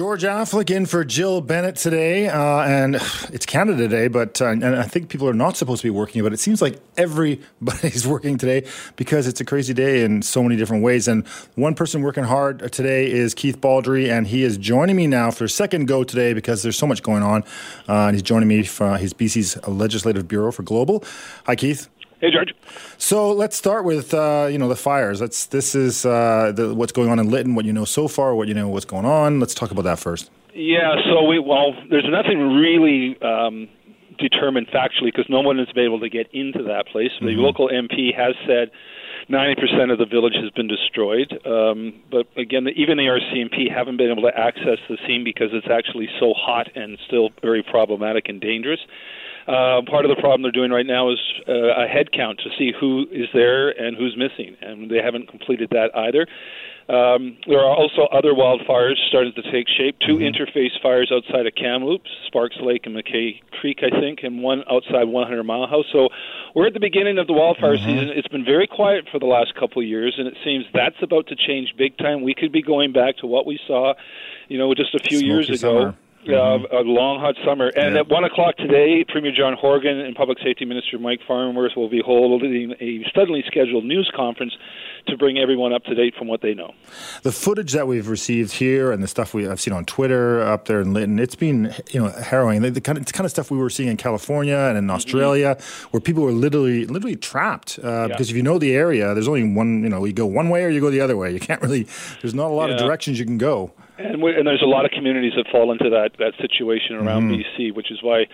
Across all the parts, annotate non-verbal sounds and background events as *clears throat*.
George Affleck in for Jill Bennett today, uh, and *sighs* it's Canada Day, but uh, and I think people are not supposed to be working, but it seems like everybody's *laughs* working today because it's a crazy day in so many different ways. And one person working hard today is Keith Baldrey, and he is joining me now for a second go today because there's so much going on. Uh, and he's joining me from his BC's Legislative Bureau for Global. Hi, Keith. Hey, George. So let's start with uh, you know the fires. Let's this is uh, the, what's going on in Lytton. What you know so far. What you know what's going on. Let's talk about that first. Yeah. So we well, there's nothing really um, determined factually because no one has been able to get into that place. The mm-hmm. local MP has said. 90% of the village has been destroyed. Um, but again, even the RCMP haven't been able to access the scene because it's actually so hot and still very problematic and dangerous. Uh, part of the problem they're doing right now is uh, a head count to see who is there and who's missing, and they haven't completed that either. Um, there are also other wildfires starting to take shape. 2 mm-hmm. interface fires outside of Kamloops, Sparks Lake and McKay Creek, I think, and one outside 100 Mile House. So we're at the beginning of the wildfire mm-hmm. season. It's been very quiet for the last couple of years, and it seems that's about to change big time. We could be going back to what we saw, you know, just a few Smoky years ago. Summer mm-hmm. a long hot summer. And yeah. at one o'clock today, Premier John Horgan and Public Safety Minister Mike Farnworth will be holding a suddenly scheduled news conference to bring everyone up to date from what they know. The footage that we've received here and the stuff we I've seen on Twitter up there in Lytton, it's been you know harrowing. The, the kind of it's kind of stuff we were seeing in California and in. Australia, mm-hmm. where people were literally literally trapped uh, yeah. because if you know the area, there's only one. You know, you go one way or you go the other way. You can't really. There's not a lot yeah. of directions you can go. And, and there's a lot of communities that fall into that that situation around mm-hmm. BC, which is why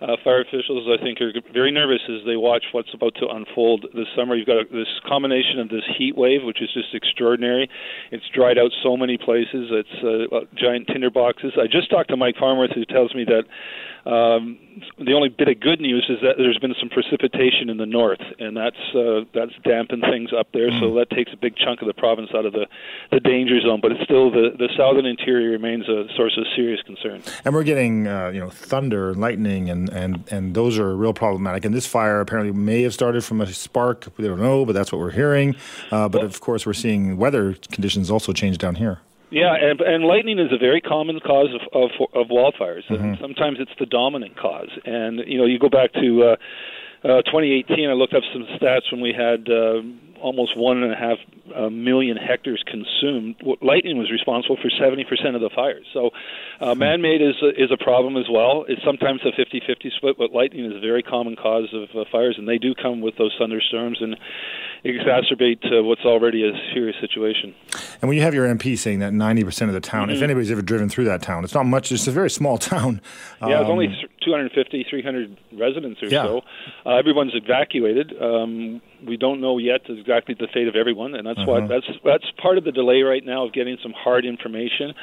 uh, fire officials, I think, are very nervous as they watch what's about to unfold this summer. You've got a, this combination of this heat wave, which is just extraordinary. It's dried out so many places. It's uh, giant tinder boxes. I just talked to Mike Farnworth, who tells me that um, the only bit of good news is that there's been some precipitation in the north, and that's uh, that's dampened things up there. Mm. So that takes a big chunk of the province out of the, the danger zone. But it's still the the southern interior remains a source of serious concern. And we're getting uh, you know thunder, lightning, and and and those are real problematic. And this fire apparently may have started from a spark. We don't know, but that's what we're hearing. Uh, but well, of course, we're seeing weather conditions also change down here. Yeah, and, and lightning is a very common cause of of, of wildfires. Mm-hmm. And sometimes it's the dominant cause. And you know, you go back to uh, uh, 2018. I looked up some stats when we had uh, almost one and a half uh, million hectares consumed. Lightning was responsible for 70% of the fires. So, uh, hmm. man-made is a, is a problem as well. It's sometimes a 50-50 split, but lightning is a very common cause of uh, fires, and they do come with those thunderstorms and exacerbate uh, what's already a serious situation. And when you have your MP saying that 90% of the town, mm-hmm. if anybody's ever driven through that town, it's not much. It's a very small *laughs* town. Yeah, um, it's only 250, 300 residents or yeah. so. Uh, everyone's evacuated. Um, we don't know yet exactly the fate of everyone, and that's uh-huh. why that's that's part of the delay right now of getting some hard information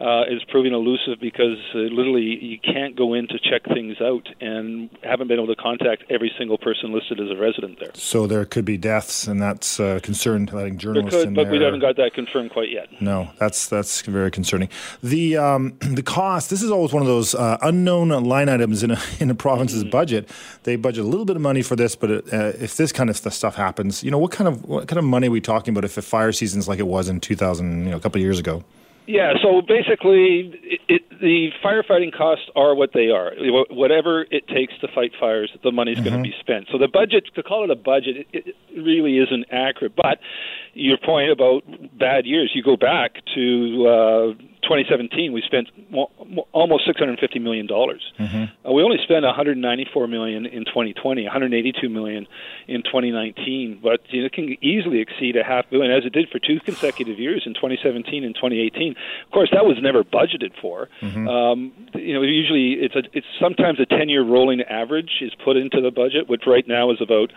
uh, is proving elusive because uh, literally you can't go in to check things out and haven't been able to contact every single person listed as a resident there. So there could be deaths, and that's uh, concerned letting journalists could, in but there. we haven't got that confirmed quite yet. No, that's that's very concerning. The um, *clears throat* the cost. This is always one of those uh, unknown line items in a *laughs* in a province's mm-hmm. budget. They budget a little bit of money for this, but it, uh, if this kind of stuff happens, you know, what kind of what kind of money are we talking about if the fire season's like it was in 2000, you know, a couple of years ago? Yeah, so basically, it, it, the firefighting costs are what they are. Whatever it takes to fight fires, the money's mm-hmm. going to be spent. So the budget, to call it a budget, it, it really isn't accurate. But your point about bad years, you go back to uh, 2017, we spent almost 650 million dollars. Mm-hmm. Uh, we only spent 194 million in 2020, 182 million in 2019, but you know, it can easily exceed a half billion, as it did for two consecutive years in 2017 and 2018. Of course, that was never budgeted for. Mm-hmm. Um, you know, usually it's a it's sometimes a 10-year rolling average is put into the budget, which right now is about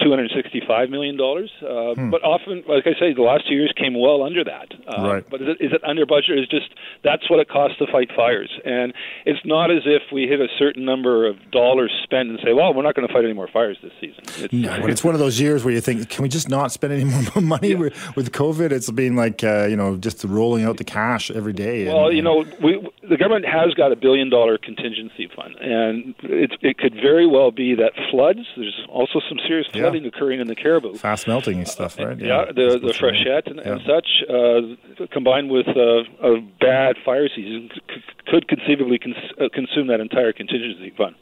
265 million dollars. Uh, hmm. But often, like I say, the last two years came well under that. Uh, right. But is it, is it under budget? Is just that's what it costs to fight fires. And it's not as if we hit a certain number of dollars spent and say, well, we're not going to fight any more fires this season. It's, no, it's one of those years where you think, can we just not spend any *laughs* more money yeah. with, COVID? It's been like, uh, you know, just rolling out the cash every day. Well, and, you know, we the government has got a billion dollar contingency fund, and it, it could very well be that floods. There's also some serious flooding yeah. occurring in the Cariboo, fast melting and stuff, right? Yeah, yeah the the freshet and, yeah. and such, uh, combined with uh, a bad fire season, c- could conceivably cons- uh, consume that entire contingency fund.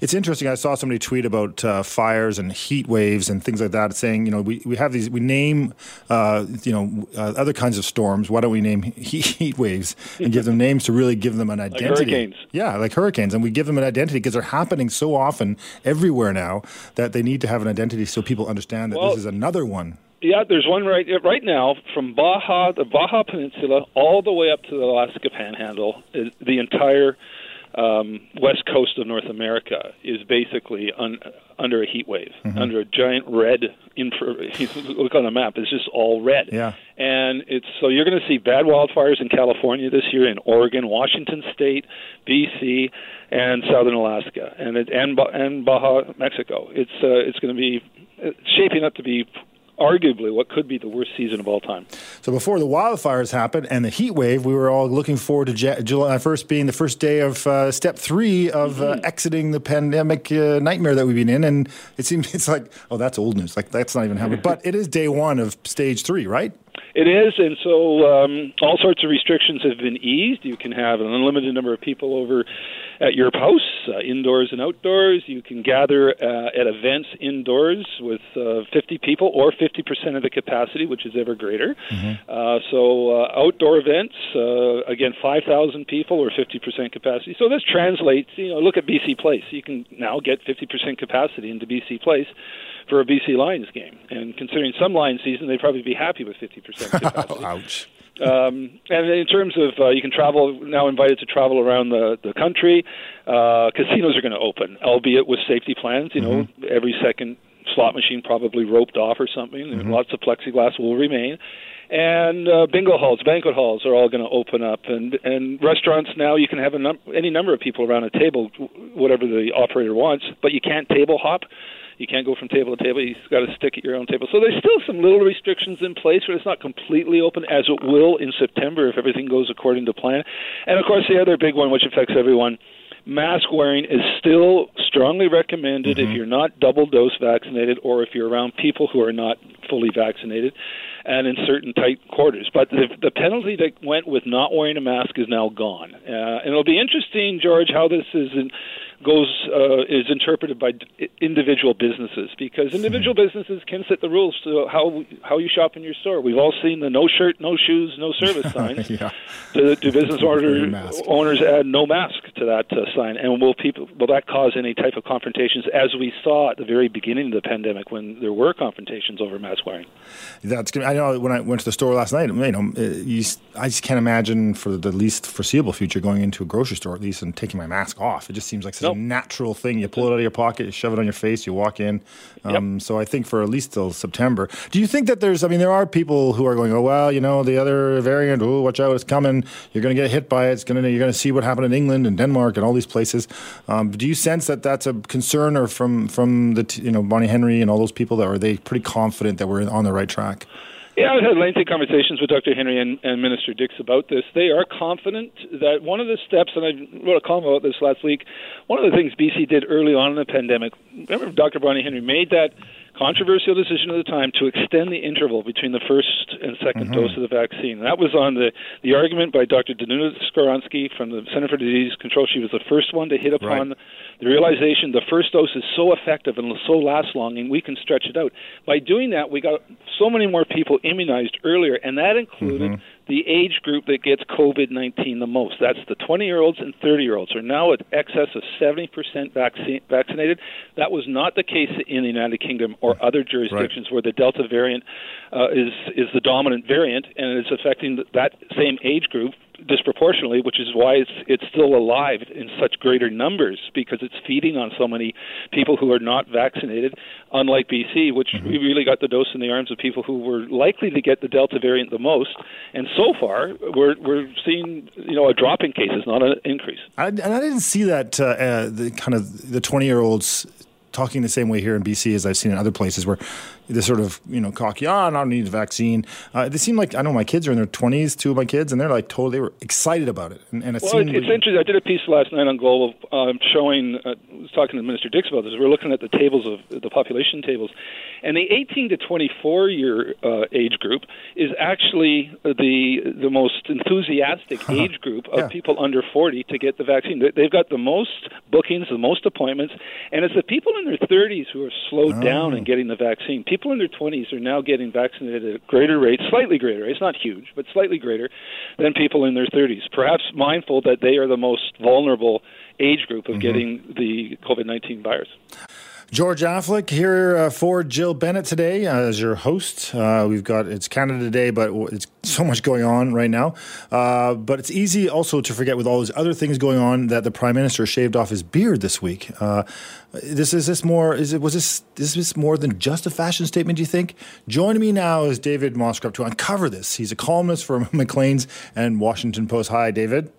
It's interesting. I saw somebody tweet about uh, fires and heat waves and things like that, saying, you know, we, we have these, we name, uh, you know, uh, other kinds of storms. Why don't we name *laughs* heat, heat waves and give them names to really give them an identity? Like hurricanes. Yeah, like hurricanes. And we give them an identity because they're happening so often everywhere now that they need to have an identity so people understand that well, this is another one. Yeah, there's one right right now from Baja, the Baja Peninsula, all the way up to the Alaska Panhandle. The entire um, west coast of North America is basically un, under a heat wave, mm-hmm. under a giant red. Infra, *laughs* look on the map; it's just all red. Yeah. And it's so you're going to see bad wildfires in California this year, in Oregon, Washington State, BC, and southern Alaska, and it, and and Baja, Mexico. It's uh, it's going to be shaping up to be arguably what could be the worst season of all time. So before the wildfires happened and the heat wave, we were all looking forward to July 1st being the first day of uh, step three of uh, mm-hmm. uh, exiting the pandemic uh, nightmare that we've been in. And it seems *laughs* it's like, oh, that's old news. Like that's not even happening. *laughs* but it is day one of stage three, right? It is, and so um, all sorts of restrictions have been eased. You can have an unlimited number of people over at your house, uh, indoors and outdoors. You can gather uh, at events indoors with uh, 50 people or 50% of the capacity, which is ever greater. Mm-hmm. Uh, so uh, outdoor events, uh, again, 5,000 people or 50% capacity. So this translates, you know, look at BC Place. You can now get 50% capacity into BC Place for a BC Lions game. And considering some Lions season, they'd probably be happy with 50% *laughs* capacity. Ouch. Um, and in terms of uh, you can travel now invited to travel around the the country. Uh, casinos are going to open, albeit with safety plans. You know, mm-hmm. every second slot machine probably roped off or something. Mm-hmm. Lots of plexiglass will remain. And uh, bingo halls, banquet halls are all going to open up, and and restaurants now you can have a num- any number of people around a table, whatever the operator wants, but you can't table hop. You can't go from table to table. You've got to stick at your own table. So there's still some little restrictions in place, but it's not completely open as it will in September if everything goes according to plan. And of course, the other big one, which affects everyone, mask wearing is still strongly recommended mm-hmm. if you're not double dose vaccinated or if you're around people who are not fully vaccinated and in certain tight quarters. But the, the penalty that went with not wearing a mask is now gone. Uh, and it'll be interesting, George, how this is in, goes uh, is interpreted by individual businesses because individual mm-hmm. businesses can set the rules to how how you shop in your store. We've all seen the no shirt, no shoes, no service *laughs* signs. yeah. Do, do business *laughs* order, owners add no mask to that uh, sign? And will people will that cause any type of confrontations as we saw at the very beginning of the pandemic when there were confrontations over mask wearing? That's good. I know when I went to the store last night, you know, uh, you, I just can't imagine for the least foreseeable future going into a grocery store at least and taking my mask off. It just seems like such nope. A natural thing. You pull it out of your pocket, you shove it on your face, you walk in. Um, yep. So I think for at least till September. Do you think that there's? I mean, there are people who are going, oh well, you know, the other variant. Oh, watch out, it's coming. You're going to get hit by it. It's going to. You're going to see what happened in England and Denmark and all these places. Um, do you sense that that's a concern, or from from the you know Bonnie Henry and all those people that are they pretty confident that we're on the right track? Yeah, I've had lengthy conversations with Dr. Henry and, and, Minister Dix about this. They are confident that one of the steps, and I wrote a column about this last week, one of the things BC did early on in the pandemic, remember Dr. Bonnie Henry made that controversial decision at the time to extend the interval between the first and 2nd mm-hmm. dose of the vaccine. That was on the, the argument by Dr. Danuta Skowronski from the Center for Disease Control. She was the first one to hit upon right. the realization the first dose is so effective and so lasts long, and we can stretch it out. By doing that, we got so many more people immunized earlier, and that included mm-hmm the age group that gets COVID 19 the most. That's the 20 year olds and 30 year olds are now at excess of 70% vaccine, vaccinated. That was not the case in the United Kingdom or other jurisdictions right. where the Delta variant uh, is, is the dominant variant and it's affecting that same age group disproportionately, which is why it's it's still alive in such greater numbers because it's feeding on so many people who are not vaccinated. Unlike BC, which mm-hmm. we really got the dose in the arms of people who were likely to get the Delta variant the most, and so far we're we're seeing you know a drop in cases, not an increase. I, and I didn't see that uh, uh, the kind of the twenty year olds talking the same way here in BC as I've seen in other places where the sort of you know cocky, ah, oh, I don't need a vaccine. Uh, they seem like I know my kids are in their twenties, two of my kids, and they're like totally they were excited about it. And, and it well, it's, it's interesting. I did a piece last night on Global um, showing. Uh, I was talking to Minister Dix about this. We're looking at the tables of the population tables, and the 18 to 24 year uh, age group is actually the the most enthusiastic age group of yeah. people under 40 to get the vaccine. They've got the most bookings, the most appointments, and it's the people in their 30s who are slowed oh. down in getting the vaccine. People in their 20s are now getting vaccinated at greater rates, slightly greater. It's not huge, but slightly greater than people in their 30s. Perhaps mindful that they are the most vulnerable age group of mm-hmm. getting the COVID 19 virus. George Affleck here uh, for Jill Bennett today uh, as your host. Uh, we've got it's Canada Day, but it's so much going on right now. Uh, but it's easy also to forget with all these other things going on that the Prime Minister shaved off his beard this week. Uh, this is this more is it was this is this more than just a fashion statement? Do you think? Joining me now is David Moscrop to uncover this. He's a columnist for *laughs* Maclean's and Washington Post. Hi, David.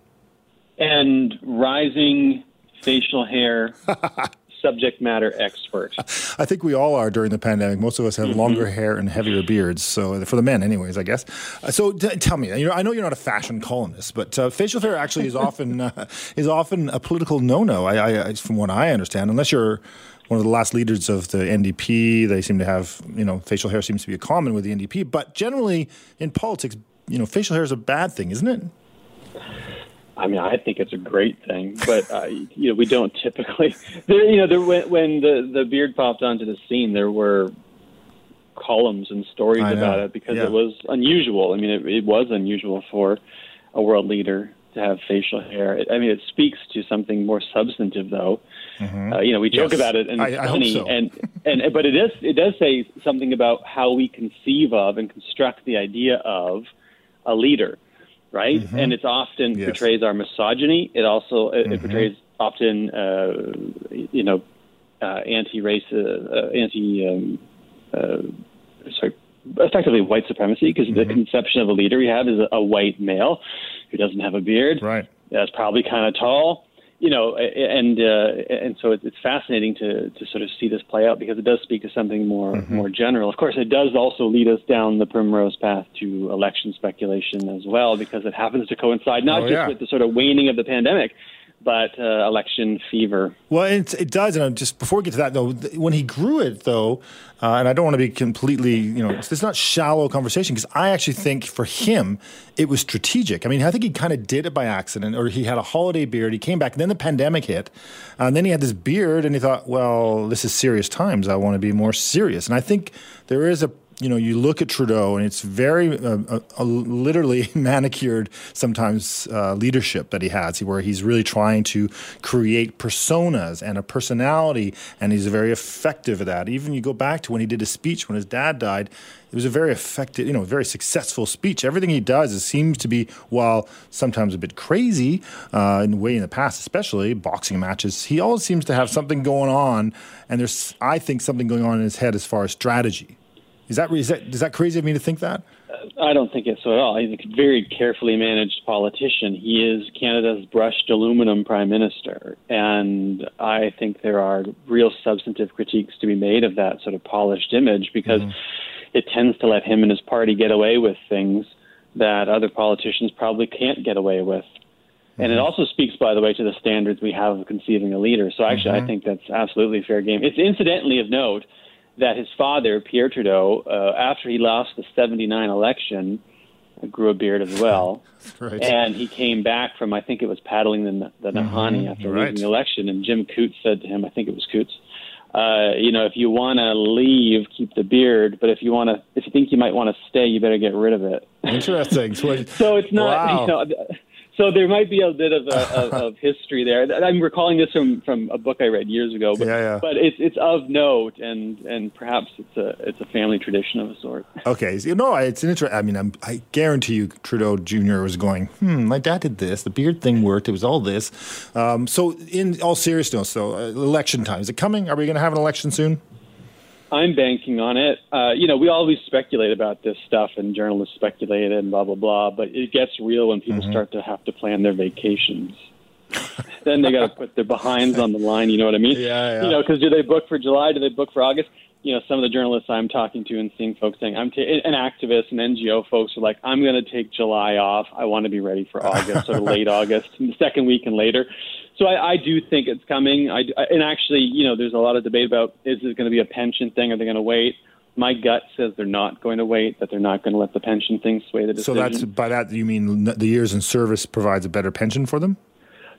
And rising facial hair *laughs* subject matter expert. I think we all are during the pandemic. Most of us have mm-hmm. longer hair and heavier beards. So for the men, anyways, I guess. Uh, so t- tell me, you know, I know you're not a fashion columnist, but uh, facial hair actually is *laughs* often uh, is often a political no-no. I, I, from what I understand, unless you're one of the last leaders of the NDP, they seem to have you know facial hair seems to be a common with the NDP. But generally in politics, you know, facial hair is a bad thing, isn't it? I mean, I think it's a great thing, but uh, you know, we don't typically. *laughs* There, you know, there, when, when the the beard popped onto the scene, there were columns and stories about it because yeah. it was unusual. I mean, it, it was unusual for a world leader to have facial hair. I mean, it speaks to something more substantive, though. Mm-hmm. Uh, you know, we joke yes. about it and it's I, funny, so. and and but it is it does say something about how we conceive of and construct the idea of a leader right? Mm-hmm. And it's often yes. portrays our misogyny. It also it, mm-hmm. it portrays often, uh, you know, uh, anti-race, uh, uh anti, um, uh, sorry, effectively white supremacy because mm-hmm. the conception of a leader we have is a, a, white male who doesn't have a beard. Right. That's probably kind of tall you know, and uh, and so it's fascinating to to sort of see this play out because it does speak to something more mm-hmm. more general. Of course, it does also lead us down the primrose path to election speculation as well because it happens to coincide not oh, just yeah. with the sort of waning of the pandemic, but uh, election fever. Well, it, it does. And just before we get to that, though, when he grew it, though, uh, and I don't want to be completely, you know, it's not shallow conversation because I actually think for him it was strategic. I mean, I think he kind of did it by accident, or he had a holiday beard. He came back, and then the pandemic hit, and then he had this beard, and he thought, well, this is serious times. I want to be more serious. And I think there is a you know, you look at Trudeau, and it's very uh, uh, literally *laughs* manicured sometimes uh, leadership that he has, where he's really trying to create personas and a personality, and he's very effective at that. Even you go back to when he did a speech when his dad died, it was a very effective, you know, very successful speech. Everything he does it seems to be, while sometimes a bit crazy uh, in the way in the past, especially boxing matches, he always seems to have something going on, and there's, I think, something going on in his head as far as strategy. Is that, is that is that crazy of me to think that? I don't think it's so at all. He's a very carefully managed politician. He is Canada's brushed aluminum prime minister, and I think there are real substantive critiques to be made of that sort of polished image because mm-hmm. it tends to let him and his party get away with things that other politicians probably can't get away with. Mm-hmm. And it mm-hmm. also speaks, by the way, to the standards we have of conceiving a leader. So actually, mm-hmm. I think that's absolutely fair game. It's incidentally of note that his father, Pierre Trudeau, uh, after he lost the 79 election, grew a beard as well. *laughs* right. And he came back from, I think it was paddling the, the mm-hmm. Nahanni after right. losing the election. And Jim Coutts said to him, I think it was Coutts, uh, you know, if you want to leave, keep the beard. But if you want to, if you think you might want to stay, you better get rid of it. Interesting. *laughs* so it's not, wow. you know, so there might be a bit of, a, of, of, *laughs* history there. I'm recalling this from, from a book I read years ago, but, yeah, yeah. but it's it's of note, and, and perhaps it's a it's a family tradition of a sort. Okay, so, you know, it's an interesting. I mean, I'm, i guarantee you, Trudeau Jr. was going, hmm, my dad did this. The beard thing worked. It was all this. Um, so, in all seriousness, though, uh, election time is it coming? Are we going to have an election soon? I'm banking on it. Uh, you know, we always speculate about this stuff, and journalists speculate and blah blah blah. But it gets real when people mm-hmm. start to have to plan their vacations. then they got to put their behinds on the line. You know what I mean? *laughs* Yeah, yeah. You know, because do they book for July? Do they book for August? You know, some of the journalists I'm talking to and seeing folks saying, I'm ta- and activists and NGO folks are like, I'm going to take July off. I want to be ready for August, or late *laughs* August, the second week and later. So I, I do think it's coming. I, and actually, you know, there's a lot of debate about is it going to be a pension thing? Are they going to wait? My gut says they're not going to wait. That they're not going to let the pension thing sway the decision. So that's by that you mean the years in service provides a better pension for them?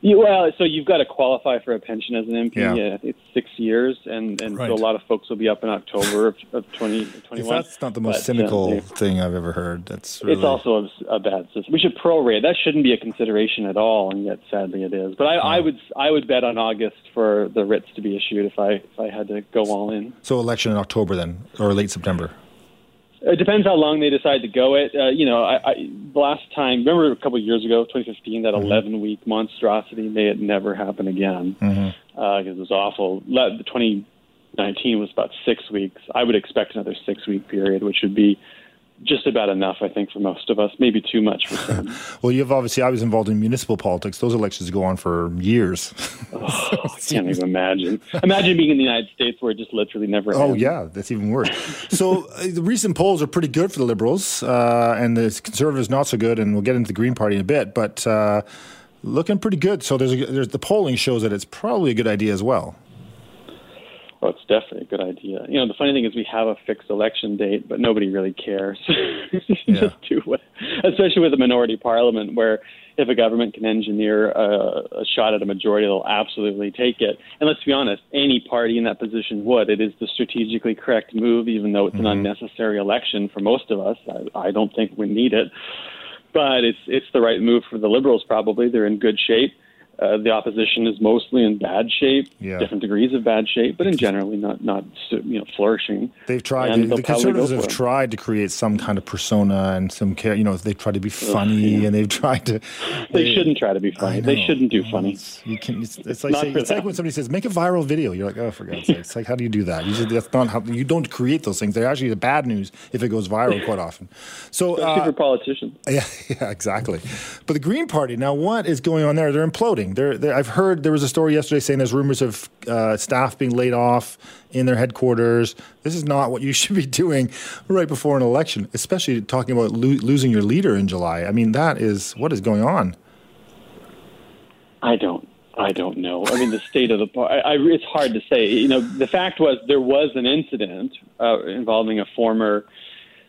Yeah, well, so you've got to qualify for a pension as an MP. Yeah. Yeah. It's six years, and, and Right. so a lot of folks will be up in October of, of 2021. If that's not the most But, cynical they- thing I've ever heard. That's really, It's also a, a bad system. We should prorate. That shouldn't be a consideration at all, and yet sadly it is. But I, I would I would bet on August for the writs to be issued if I if I had to go all in. so election in October then or late September. It depends how long they decide to go it. Uh, you know, I, I, the last time, remember a couple of years ago, 2015, that mm-hmm. 11 week monstrosity, may it never happen again mm-hmm. uh, because it was awful. Le- the 2019 was about six weeks. I would expect another six week period, which would be just about enough, I think, for most of us. Maybe too much for *laughs* some. Well, you've obviously I was involved in municipal politics. Those elections go on for years. *laughs* I can't even imagine. Imagine being in the United States where it just literally never Oh ends. yeah, that's even worse. so *laughs* uh, the recent polls are pretty good for the Liberals, uh, and the Conservatives not so good. And we'll get into the Green Party in a bit, but uh, looking pretty good. So there's, a, there's the polling shows that it's probably a good idea as well. Well, it's definitely a good idea. You know, the funny thing is we have a fixed election date, but nobody really cares. *laughs* Yeah. Just do what, especially with a minority parliament, where if a government can engineer a, a shot at a majority, they'll absolutely take it. And let's be honest, any party in that position would. It is the strategically correct move, even though it's an mm-hmm. unnecessary election for most of us. I, I don't think we need it, but it's it's the right move for the Liberals. Probably they're in good shape. Uh, the opposition is mostly in bad shape, Yeah. different degrees of bad shape, but in generally not not you know flourishing. They've tried. And The, they'll the probably Conservatives have tried to create some kind of persona and some care. You know, they've tried to be funny, yeah. and they've tried to. They shouldn't try to be funny. They shouldn't do funny. It's, you can. It's, it's like Not say, for it's like when somebody says, "Make a viral video." You're like, "Oh, for God's sake!" It's like, how do you do that? Usually, that's not how you don't create those things. They're actually the bad news if it goes viral quite often. So, uh, for politicians. *laughs* yeah, yeah, exactly. But the Green Party now, what is going on there? They're imploding. I've heard there was a story yesterday saying there's rumors of uh, staff being laid off in their headquarters. This is not what you *laughs* should be doing right before an election, especially talking about lo- losing your leader in July. I mean, that is what is going on. I don't. I don't know. I mean, the state of the party. It's hard to say. You know, the fact was there was an incident uh, involving a former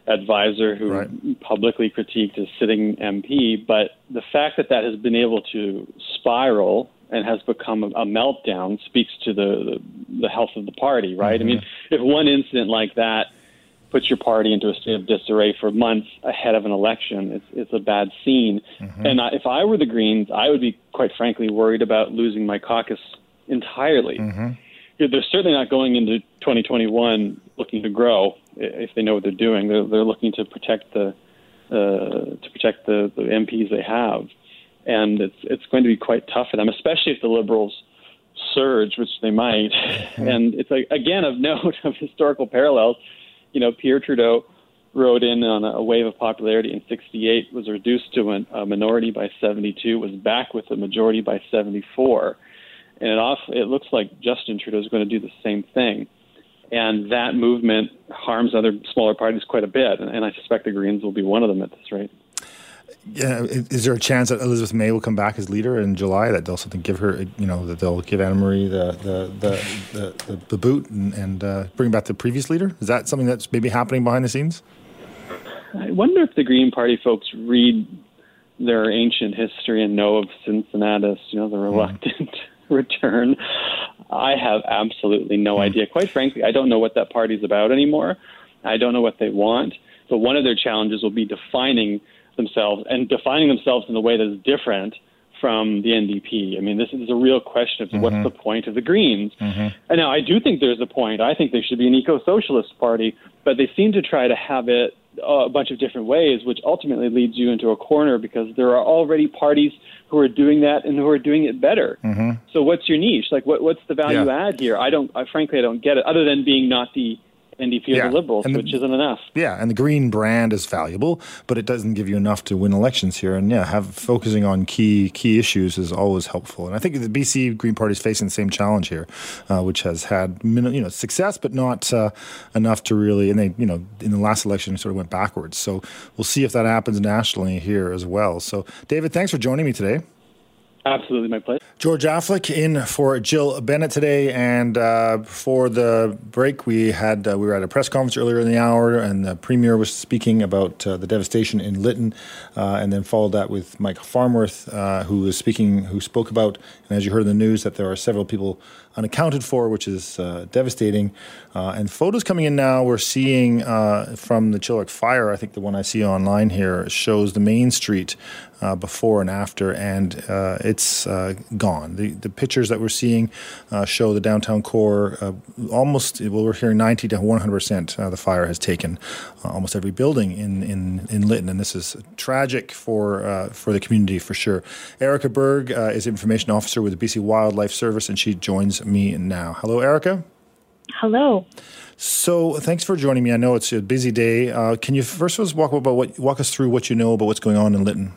advisor who Right. publicly critiqued a sitting MP. But the fact that that has been able to spiral and has become a, meltdown speaks to the, the the health of the party, right? I mm-hmm. mean, if one incident like that puts your party into a state of disarray for months ahead of an election. It's it's a bad scene. Mm-hmm. And I, if I were the Greens, I would be quite frankly worried about losing my caucus entirely. Yeah, They're certainly not going into 2021 looking to grow if they know what they're doing. They're they're looking to protect the uh, to protect the, the MPs they have, and it's it's going to be quite tough for them, especially if the Liberals surge, which they might. *laughs* And it's like again of note *laughs* of historical parallels. You know, Pierre Trudeau rode in on a wave of popularity in 68, was reduced to a minority by 72, was back with a majority by 74. And it, off, it looks like Justin Trudeau is going to do the same thing. And that movement harms other smaller parties quite a bit. And, and I suspect the Greens will be one of them at this rate. Yeah, is there a chance that Elizabeth May will come back as leader in July? That they'll something give her, you know, that they'll give Annamie the the the, the, the, boot and, and uh, bring back the previous leader? Is that something that's maybe happening behind the scenes? I wonder if the Green Party folks read their ancient history and know of Cincinnatus, you know, the reluctant *laughs* return. I have absolutely no hmm. idea. Quite frankly, I don't know what that party's about anymore. I don't know what they want. But one of their challenges will be defining themselves and defining themselves in a way that is different from the NDP. I mean, this is a real question of what's mm-hmm. the point of the Greens. Mm-hmm. And now I do think there's a point. I think they should be an eco-socialist party, but they seem to try to have it a bunch of different ways, which ultimately leads you into a corner because there are already parties who are doing that and who are doing it better. Mm-hmm. So what's your niche? Like, what, what's the value Yeah. add here? I don't. I frankly, I don't get it. Other than being not the NDP or Yeah, the Liberals, and the- which isn't enough. Yeah, and the green brand is valuable, but it doesn't give you enough to win elections here. And yeah, have focusing on key key issues is always helpful. And I think the BC Green Party is facing the same challenge here, uh, which has had you know success, but not uh, enough to really. And they you know in the last election sort of went backwards. So we'll see if that happens nationally here as well. So David, thanks for joining me today. Absolutely, my pleasure. George Affleck in for Jill Bennett today, and uh, for the break, we had uh, we were at a press conference earlier in the hour, and the premier was speaking about uh, the devastation in Lytton, uh, and then followed that with Mike Farnworth, uh, who was speaking, who spoke about, and as you heard in the news, that there are several people unaccounted for, which is uh, devastating. And photos coming in now, we're seeing from the Chilliwack fire. I think the one I see online here shows the main street uh, before and after, and uh, it's uh, gone. The the pictures that we're seeing uh, show the downtown core uh, almost. Well, we're hearing 90 to 100 percent. The fire has taken uh, almost every building in, in, in Lytton, and this is tragic for uh, for the community for sure. Erica Berg uh, is information officer with the BC Wildfire Service, and she joins me now. Hello, Erica. Hello. So, thanks for joining me. I know it's a busy day. Uh, can you first of all walk about what walk us through what you know about what's going on in Lytton?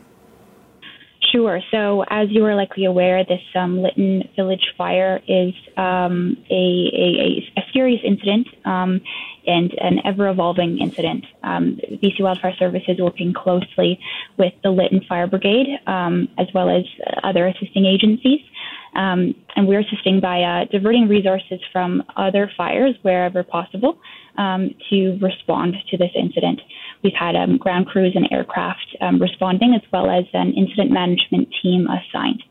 Sure. So, as you are likely aware, this um, Lytton Village fire is um, a, a, a, serious incident um, and an ever evolving incident. Um, BC Wildfire Service is working closely with the Lytton Fire Brigade um, as well as other assisting agencies. Um, and we're assisting by uh, diverting resources from other fires wherever possible to respond to this incident. We've had um, ground crews and aircraft um, responding, as well as an incident management team assigned.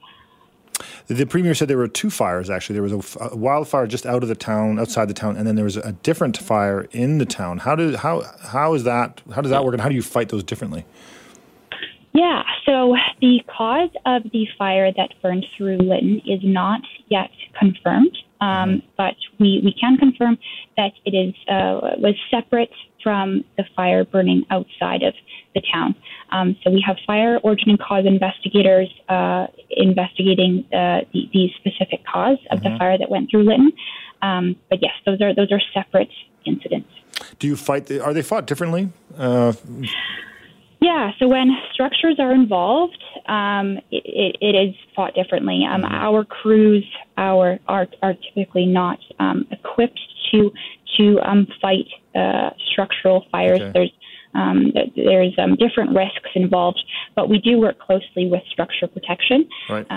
The premier said there were two fires. Actually, there was a, a, wildfire just out of the town, outside the town, and then there was a different fire in the town. How do how how is that? How does that work, and how do you fight those differently? Yeah, so the cause of the fire that burned through Lytton is not yet confirmed, um, but we, we can confirm that it is uh, was separate from the fire burning outside of the town. Um, so we have fire origin and cause investigators uh, investigating uh, the, the, specific cause of mm-hmm. the fire that went through Lytton. Um, but yes, those are those are separate incidents. Do you fight? The, are they fought differently? Yeah, so when structures are involved, um, it, it is fought differently. Um, our crews our, are, are typically not um, equipped to to um, fight uh, structural fires. Okay. There's um, there's um, different risks involved, but we do work closely with structure protection. Right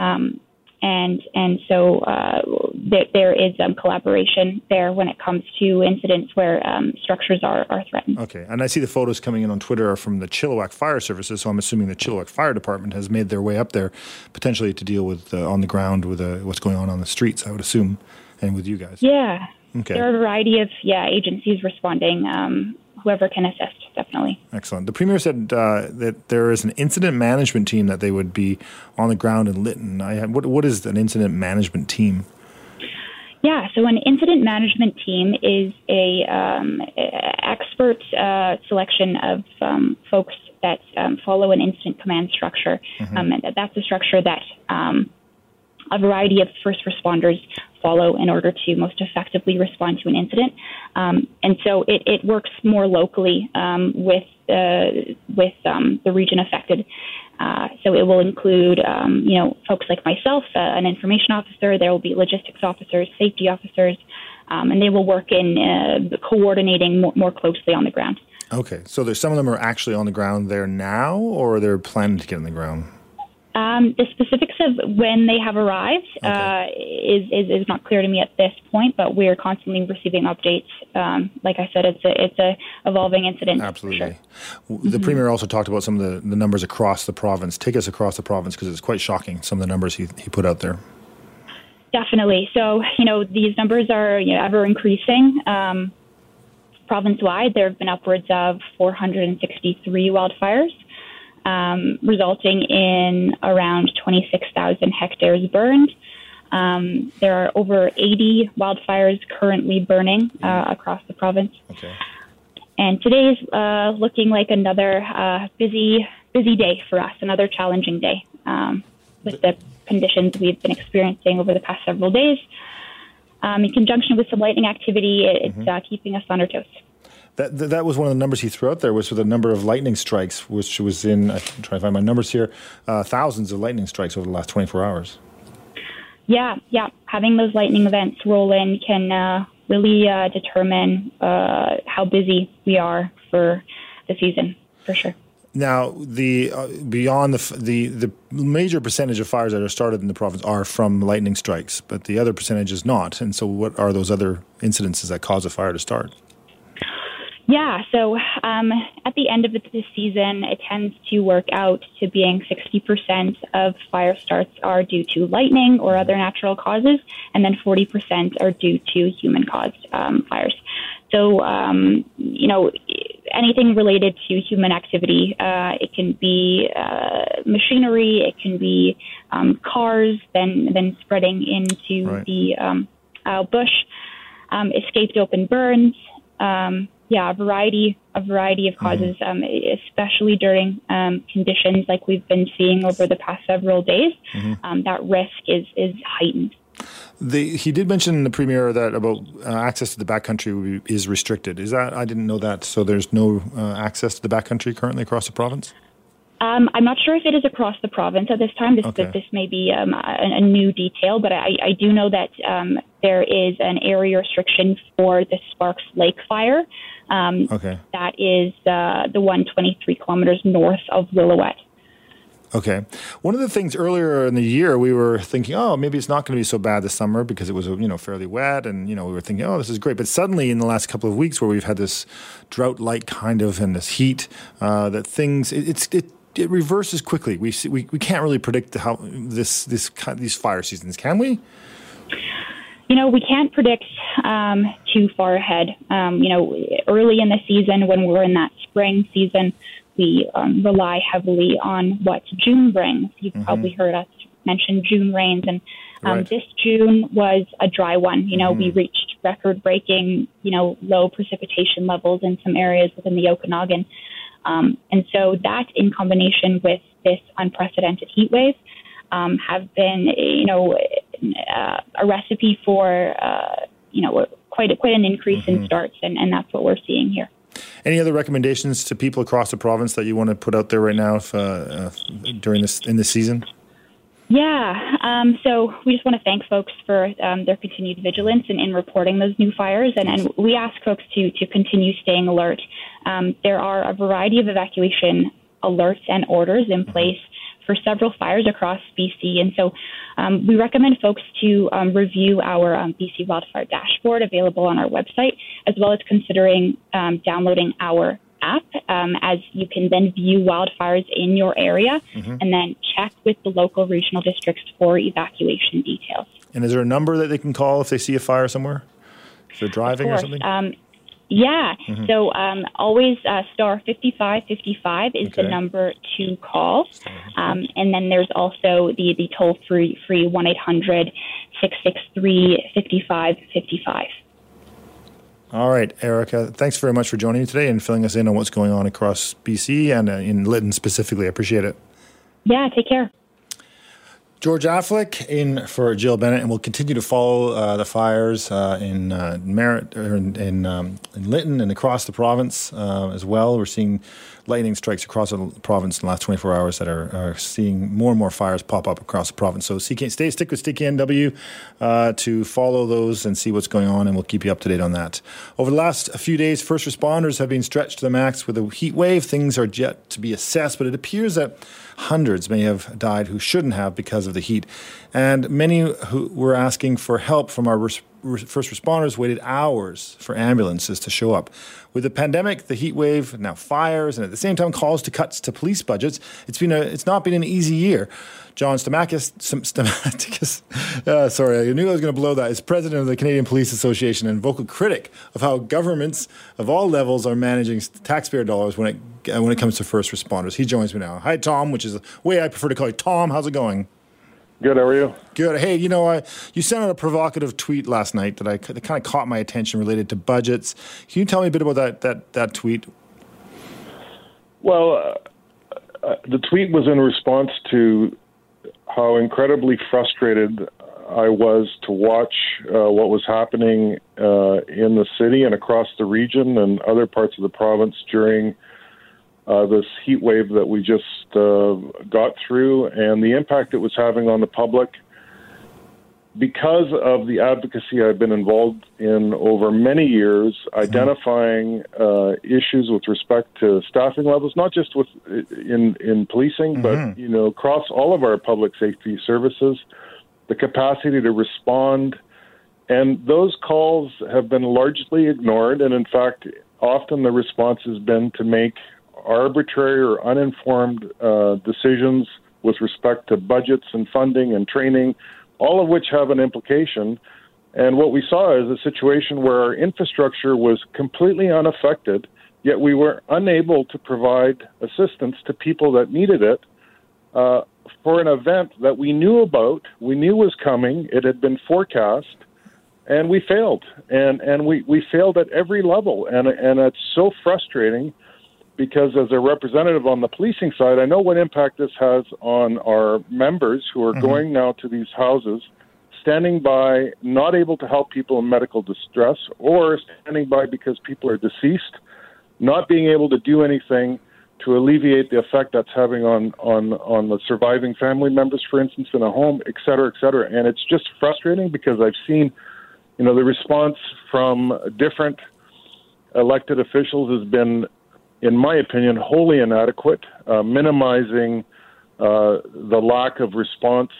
and and so uh, there, there is um, collaboration there when it comes to incidents where um, structures are, are threatened. Okay, and I see the photos coming in on Twitter are from the Chilliwack Fire Services, so I'm assuming the Chilliwack Fire Department has made their way up there, potentially to deal with uh, on the ground with uh, what's going on on the streets. I would assume, and with you guys. Yeah. Okay. There are a variety of yeah agencies responding. Um, whoever can assist, definitely. Excellent. The premier said uh, that there is an incident management team that they would be on the ground in Lytton. I what what is an incident management team? Yeah, so an incident management team is a um, expert uh, selection of um, folks that um, follow an incident command structure, mm-hmm. and that's a structure that um, a variety of first responders follow in order to most effectively respond to an incident. Um, and so it, it, works more locally um, with uh, with um, the region affected. Uh, so it will include, um, you know, folks like myself, uh, an information officer. There will be logistics officers, safety officers, um, and they will work in uh, coordinating more, more closely on the ground. Okay, so there's some of them are actually on the ground there now, or they're planning to get on the ground. Um, the specifics of when they have arrived okay. uh, is, is, is not clear to me at this point, but we are constantly receiving updates. Um, like I said, it's a it's a evolving incident. Absolutely. Sure. The mm-hmm. premier also talked about some of the, the numbers across the province. Take us across the province because it's quite shocking. Some of the numbers he he put out there. Definitely. So you know these numbers are you know, ever increasing. Um, province wide, there have been upwards of 463 wildfires um, resulting in around 26,000 hectares burned. Um, there are over 80 wildfires currently burning uh, across the province. Okay. And today is uh, looking like another uh, busy, busy day for us, another challenging day um, with the conditions we've been experiencing over the past several days. um, in conjunction with some lightning activity, it's mm-hmm. uh, keeping us on our toes. That, that was one of the numbers he threw out there was for the number of lightning strikes, which was in, I'm trying to find my numbers here, uh, thousands of lightning strikes over the last 24 hours. Yeah, yeah. Having those lightning events roll in can uh, really uh, determine uh, how busy we are for the season, for sure. Now, the uh, beyond the, the the major percentage of fires that are started in the province are from lightning strikes, but the other percentage is not. And so, what are those other incidences that cause a fire to start? Yeah, so um, at the end of the season, it tends to work out to being 60% of fire starts are due to lightning or other natural causes, and then 40% are due to human caused um, fires. So, um, you know, anything related to human activity, uh, it can be uh, machinery, it can be um, cars, then, then spreading into right. the um, uh, bush, um, escaped open burns. Um, yeah, a variety, a variety of mm-hmm. causes, mm-hmm. um, especially during um, conditions like we've been seeing over the past several days. Mm-hmm. Um, that risk is is heightened. The, he did mention in the premier that about uh, access to the backcountry is restricted. Is that I didn't know that. So there's no uh, access to the backcountry currently across the province. Um, I'm not sure if it is across the province at this time. This, okay. this may be um, a, a, new detail, but I, I do know that um, there is an area restriction for the Sparks Lake fire. Um, okay. That is uh, the 123 kilometers north of Lillooet. Okay. One of the things earlier in the year, we were thinking, oh, maybe it's not going to be so bad this summer because it was, you know, fairly wet, and you know, we were thinking, oh, this is great. But suddenly, in the last couple of weeks, where we've had this drought-like kind of and this heat, uh, that things it, it's it it reverses quickly. We, we we can't really predict how this this these fire seasons, can we? You know, we can't predict um, too far ahead. Um, you know, early in the season, when we're in that spring season, we um, rely heavily on what June brings. You've mm-hmm. probably heard us mention June rains, and um, right. this June was a dry one. You know, mm-hmm. we reached record-breaking, you know, low precipitation levels in some areas within the Okanagan. Um, and so that in combination with this unprecedented heat wave um, have been, you know, uh, a recipe for, uh, you know, quite a, quite an increase mm-hmm. in starts, and, and that's what we're seeing here. Any other recommendations to people across the province that you want to put out there right now if, uh, uh during this in this season? Yeah, um, so we just want to thank folks for um, their continued vigilance in, in reporting those new fires, and, and, we ask folks to to continue staying alert. Um, there are a variety of evacuation alerts and orders in place for several fires across BC, and so um, we recommend folks to um, review our um, BC wildfire dashboard available on our website, as well as considering downloading our app um, as you can then view wildfires in your area mm-hmm. and then check with the local regional districts for evacuation details. And is there a number that they can call if they see a fire somewhere? If they're driving or something? Yeah. Mm-hmm. So um, always uh, star 5555 is okay. the number to call. Um, and then there's also the, the toll free, free 1 800 663 5555. All right, Erica, thanks very much for joining me today and filling us in on what's going on across BC and uh, in Lytton specifically. I appreciate it. Yeah, take care. George Affleck in for Jill Bennett, and we'll continue to follow uh, the fires uh, in uh, Merritt, in in, um, in, Lytton and across the province uh, as well. We're seeing lightning strikes across the province in the last 24 hours that are, are seeing more and more fires pop up across the province. So CK, stay stick with CKNW uh, to follow those and see what's going on, and we'll keep you up to date on that. Over the last few days, first responders have been stretched to the max with a heat wave. Things are yet to be assessed, but it appears that hundreds may have died who shouldn't have because of the heat. And many who were asking for help from our res- first responders waited hours for ambulances to show up. With the pandemic, the heat wave, now fires, and at the same time calls to cuts to police budgets, it's been a, it's not been an easy year. John Stamatakis, Stamatakis *laughs* uh, sorry, I knew I was going to blow that, is president of the Canadian Police Association and vocal critic of how governments of all levels are managing taxpayer dollars when it when it comes to first responders. He joins me now. Hi, Tom, which is the way I prefer to call you. Tom, how's it going? Good. How are you? Good. Hey, you know, I, you sent out a provocative tweet last night that I that kind of caught my attention related to budgets. Can you tell me a bit about that that that tweet? Well, uh, uh, the tweet was in response to how incredibly frustrated I was to watch uh, what was happening uh, in the city and across the region and other parts of the province during uh, this heat wave that we just uh, got through and the impact it was having on the public. Because of the advocacy I've been involved in over many years, identifying uh, issues with respect to staffing levels, not just with in in policing, mm-hmm. but you know across all of our public safety services, the capacity to respond, and those calls have been largely ignored. And in fact, often the response has been to make arbitrary or uninformed uh, decisions with respect to budgets and funding and training, all of which have an implication. And what we saw is a situation where our infrastructure was completely unaffected, yet we were unable to provide assistance to people that needed it uh, for an event that we knew about, we knew was coming, it had been forecast, and we failed. And, and we, we failed at every level. And, and it's so frustrating because as a representative on the policing side, I know what impact this has on our members who are mm-hmm. going now to these houses, standing by, not able to help people in medical distress, or standing by because people are deceased, not being able to do anything to alleviate the effect that's having on on on the surviving family members, for instance, in a home, et cetera, et cetera. And it's just frustrating because I've seen, you know, the response from different elected officials has been in my opinion, wholly inadequate, uh, minimizing uh, the lack of response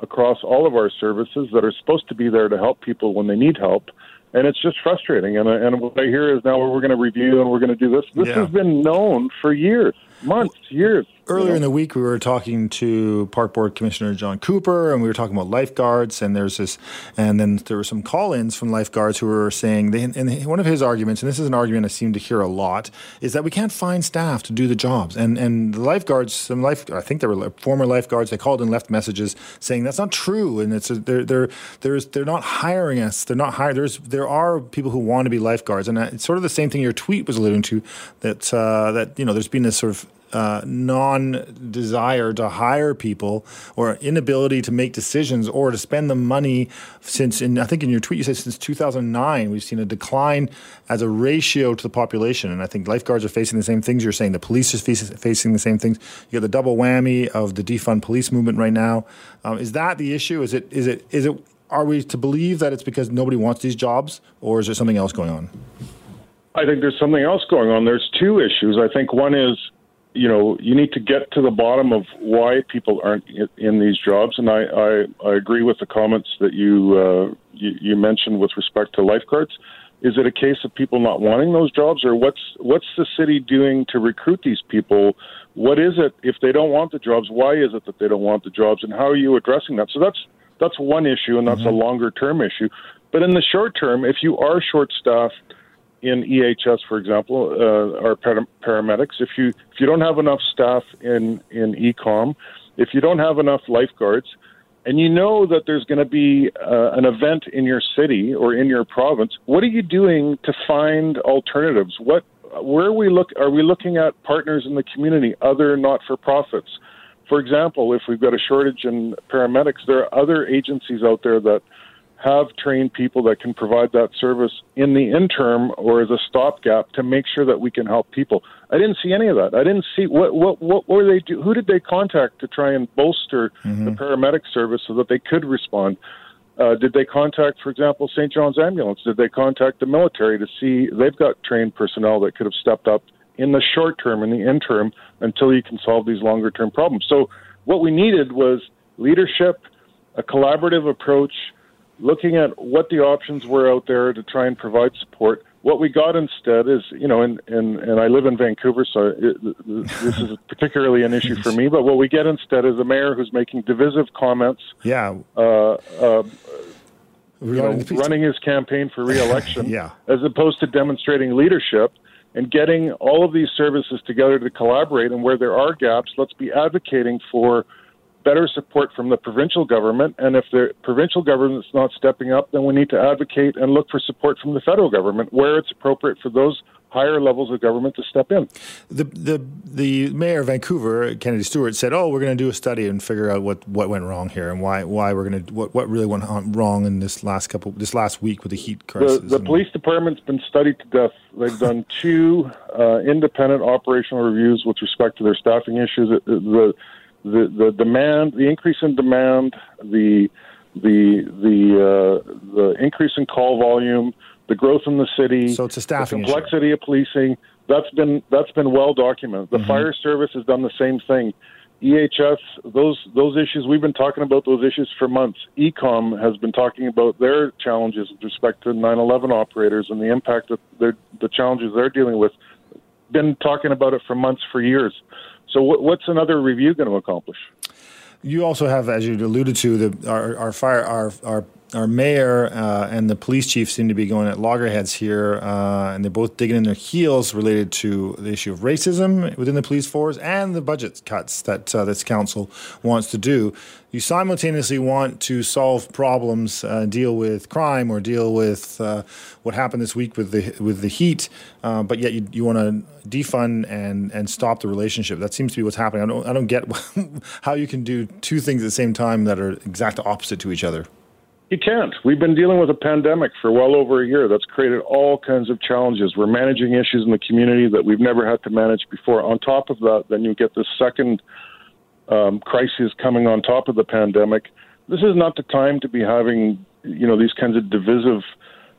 across all of our services that are supposed to be there to help people when they need help. And it's just frustrating. And, and what I hear is now we're going to review and we're going to do this. This yeah. has been known for years months, years. Earlier in the week, we were talking to Park Board Commissioner John Coupar, and we were talking about lifeguards. And there's this, and then there were some call-ins from lifeguards who were saying, they, and one of his arguments, and this is an argument I seem to hear a lot, is that we can't find staff to do the jobs. And and the lifeguards, some life, I think they were former lifeguards, they called and left messages saying that's not true, and it's a, they're they're there's they're not hiring us. They're not hiring. There's there are people who want to be lifeguards, and it's sort of the same thing your tweet was alluding to that uh, that you know there's been this sort of uh, non desire to hire people or inability to make decisions or to spend the money since in I think in your tweet you said since 2009 we've seen a decline as a ratio to the population. And I think lifeguards are facing the same things. You're saying the police is facing the same things. You got the double whammy of the defund police movement right now. Um, is that the issue? Is it is it is it are we to believe that it's because nobody wants these jobs or is there something else going on? I think there's something else going on. There's two issues. I think one is you know, you need to get to the bottom of why people aren't in these jobs. And I, I, I agree with the comments that you, uh, you, you mentioned with respect to lifeguards. Is it a case of people not wanting those jobs, or what's what's the city doing to recruit these people? What is it if they don't want the jobs? Why is it that they don't want the jobs, and how are you addressing that? So that's that's one issue, and that's mm-hmm. a longer term issue. But in the short term, if you are short staffed in EHS, for example, uh, paramedics. If you if you don't have enough staff in in E-Comm, if you don't have enough lifeguards, and you know that there's going to be uh, an event in your city or in your province, what are you doing to find alternatives? What where are we look are we looking at partners in the community, other not for profits? For example, if we've got a shortage in paramedics, there are other agencies out there that have trained people that can provide that service in the interim or as a stopgap to make sure that we can help people. I didn't see any of that. I didn't see what what what were they do? Who did they contact to try and bolster mm-hmm. the paramedic service so that they could respond? Uh, did they contact, for example, St. John's Ambulance? Did they contact the military to see they've got trained personnel that could have stepped up in the short term, in the interim, until you can solve these longer term problems? So, what we needed was leadership, a collaborative approach, looking at what the options were out there to try and provide support. What we got instead is, you know, and and, and I live in Vancouver, so it, this is *laughs* particularly an issue for me. But what we get instead is a mayor who's making divisive comments. Yeah. Uh, uh, you know, running his campaign for reelection, *laughs* yeah. as opposed to demonstrating leadership and getting all of these services together to collaborate. And where there are gaps, let's be advocating for better support from the provincial government. And if the provincial government is not stepping up, then we need to advocate and look for support from the federal government where it's appropriate for those higher levels of government to step in. The the the mayor of Vancouver, Kennedy Stewart, said, "Oh, we're going to do a study and figure out what, what went wrong here and why why we're going to what, what really went wrong in this last couple this last week with the heat crisis." The, the police department's been studied to death. They've done two uh, independent operational reviews with respect to their staffing issues. The the the demand, the increase in demand, the the the uh, the increase in call volume the growth in the city, so it's a staffing the complexity issue. of policing. That's been that's been well documented. The mm-hmm. fire service has done the same thing. EHS, those those issues we've been talking about those issues for months. E-Comm has been talking about their challenges with respect to 9/11 operators and the impact that the challenges they're dealing with. Been talking about it for months, for years. So, what's another review going to accomplish? You also have, as you alluded to, the our, our fire our our our mayor uh, and the police chief seem to be going at loggerheads here, uh, and they're both digging in their heels related to the issue of racism within the police force and the budget cuts that uh, this council wants to do. You simultaneously want to solve problems, uh, deal with crime, or deal with uh, what happened this week with the with the heat, uh, but yet you, you want to defund and and stop the relationship. That seems to be what's happening. I don't I don't get *laughs* how you can do two things at the same time that are exact opposite to each other. You can't. We've been dealing with a pandemic for well over a year. That's created all kinds of challenges. We're managing issues in the community that we've never had to manage before. On top of that, then you get this second um, crisis coming on top of the pandemic. This is not the time to be having, you know, these kinds of divisive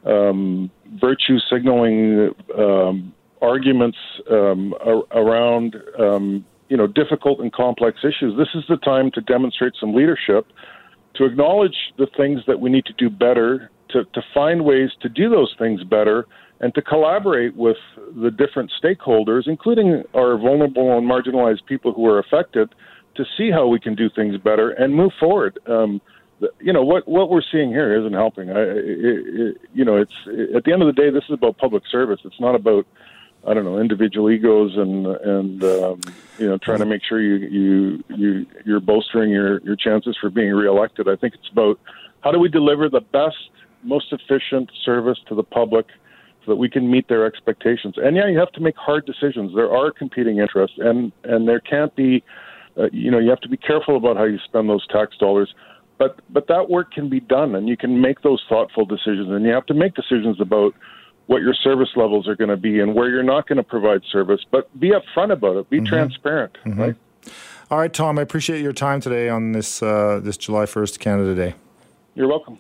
um, virtue signaling um, arguments um, around, um, you know, difficult and complex issues. This is the time to demonstrate some leadership to acknowledge the things that we need to do better, to, to find ways to do those things better, and to collaborate with the different stakeholders, including our vulnerable and marginalized people who are affected, to see how we can do things better and move forward. Um, you know what what we're seeing here isn't helping. I, it, it, you know, it's at the end of the day, this is about public service. It's not about I don't know individual egos and and um, you know trying to make sure you you you you're bolstering your your chances for being reelected. I think it's about how do we deliver the best, most efficient service to the public so that we can meet their expectations. And yeah, you have to make hard decisions. There are competing interests, and and there can't be. Uh, you know, you have to be careful about how you spend those tax dollars but but that work can be done and you can make those thoughtful decisions and you have to make decisions about what your service levels are going to be and where you're not going to provide service, but be upfront about it. Be mm-hmm. transparent. Mm-hmm. Right. All right, Tom. I appreciate your time today on this uh, this July first Canada Day. You're welcome.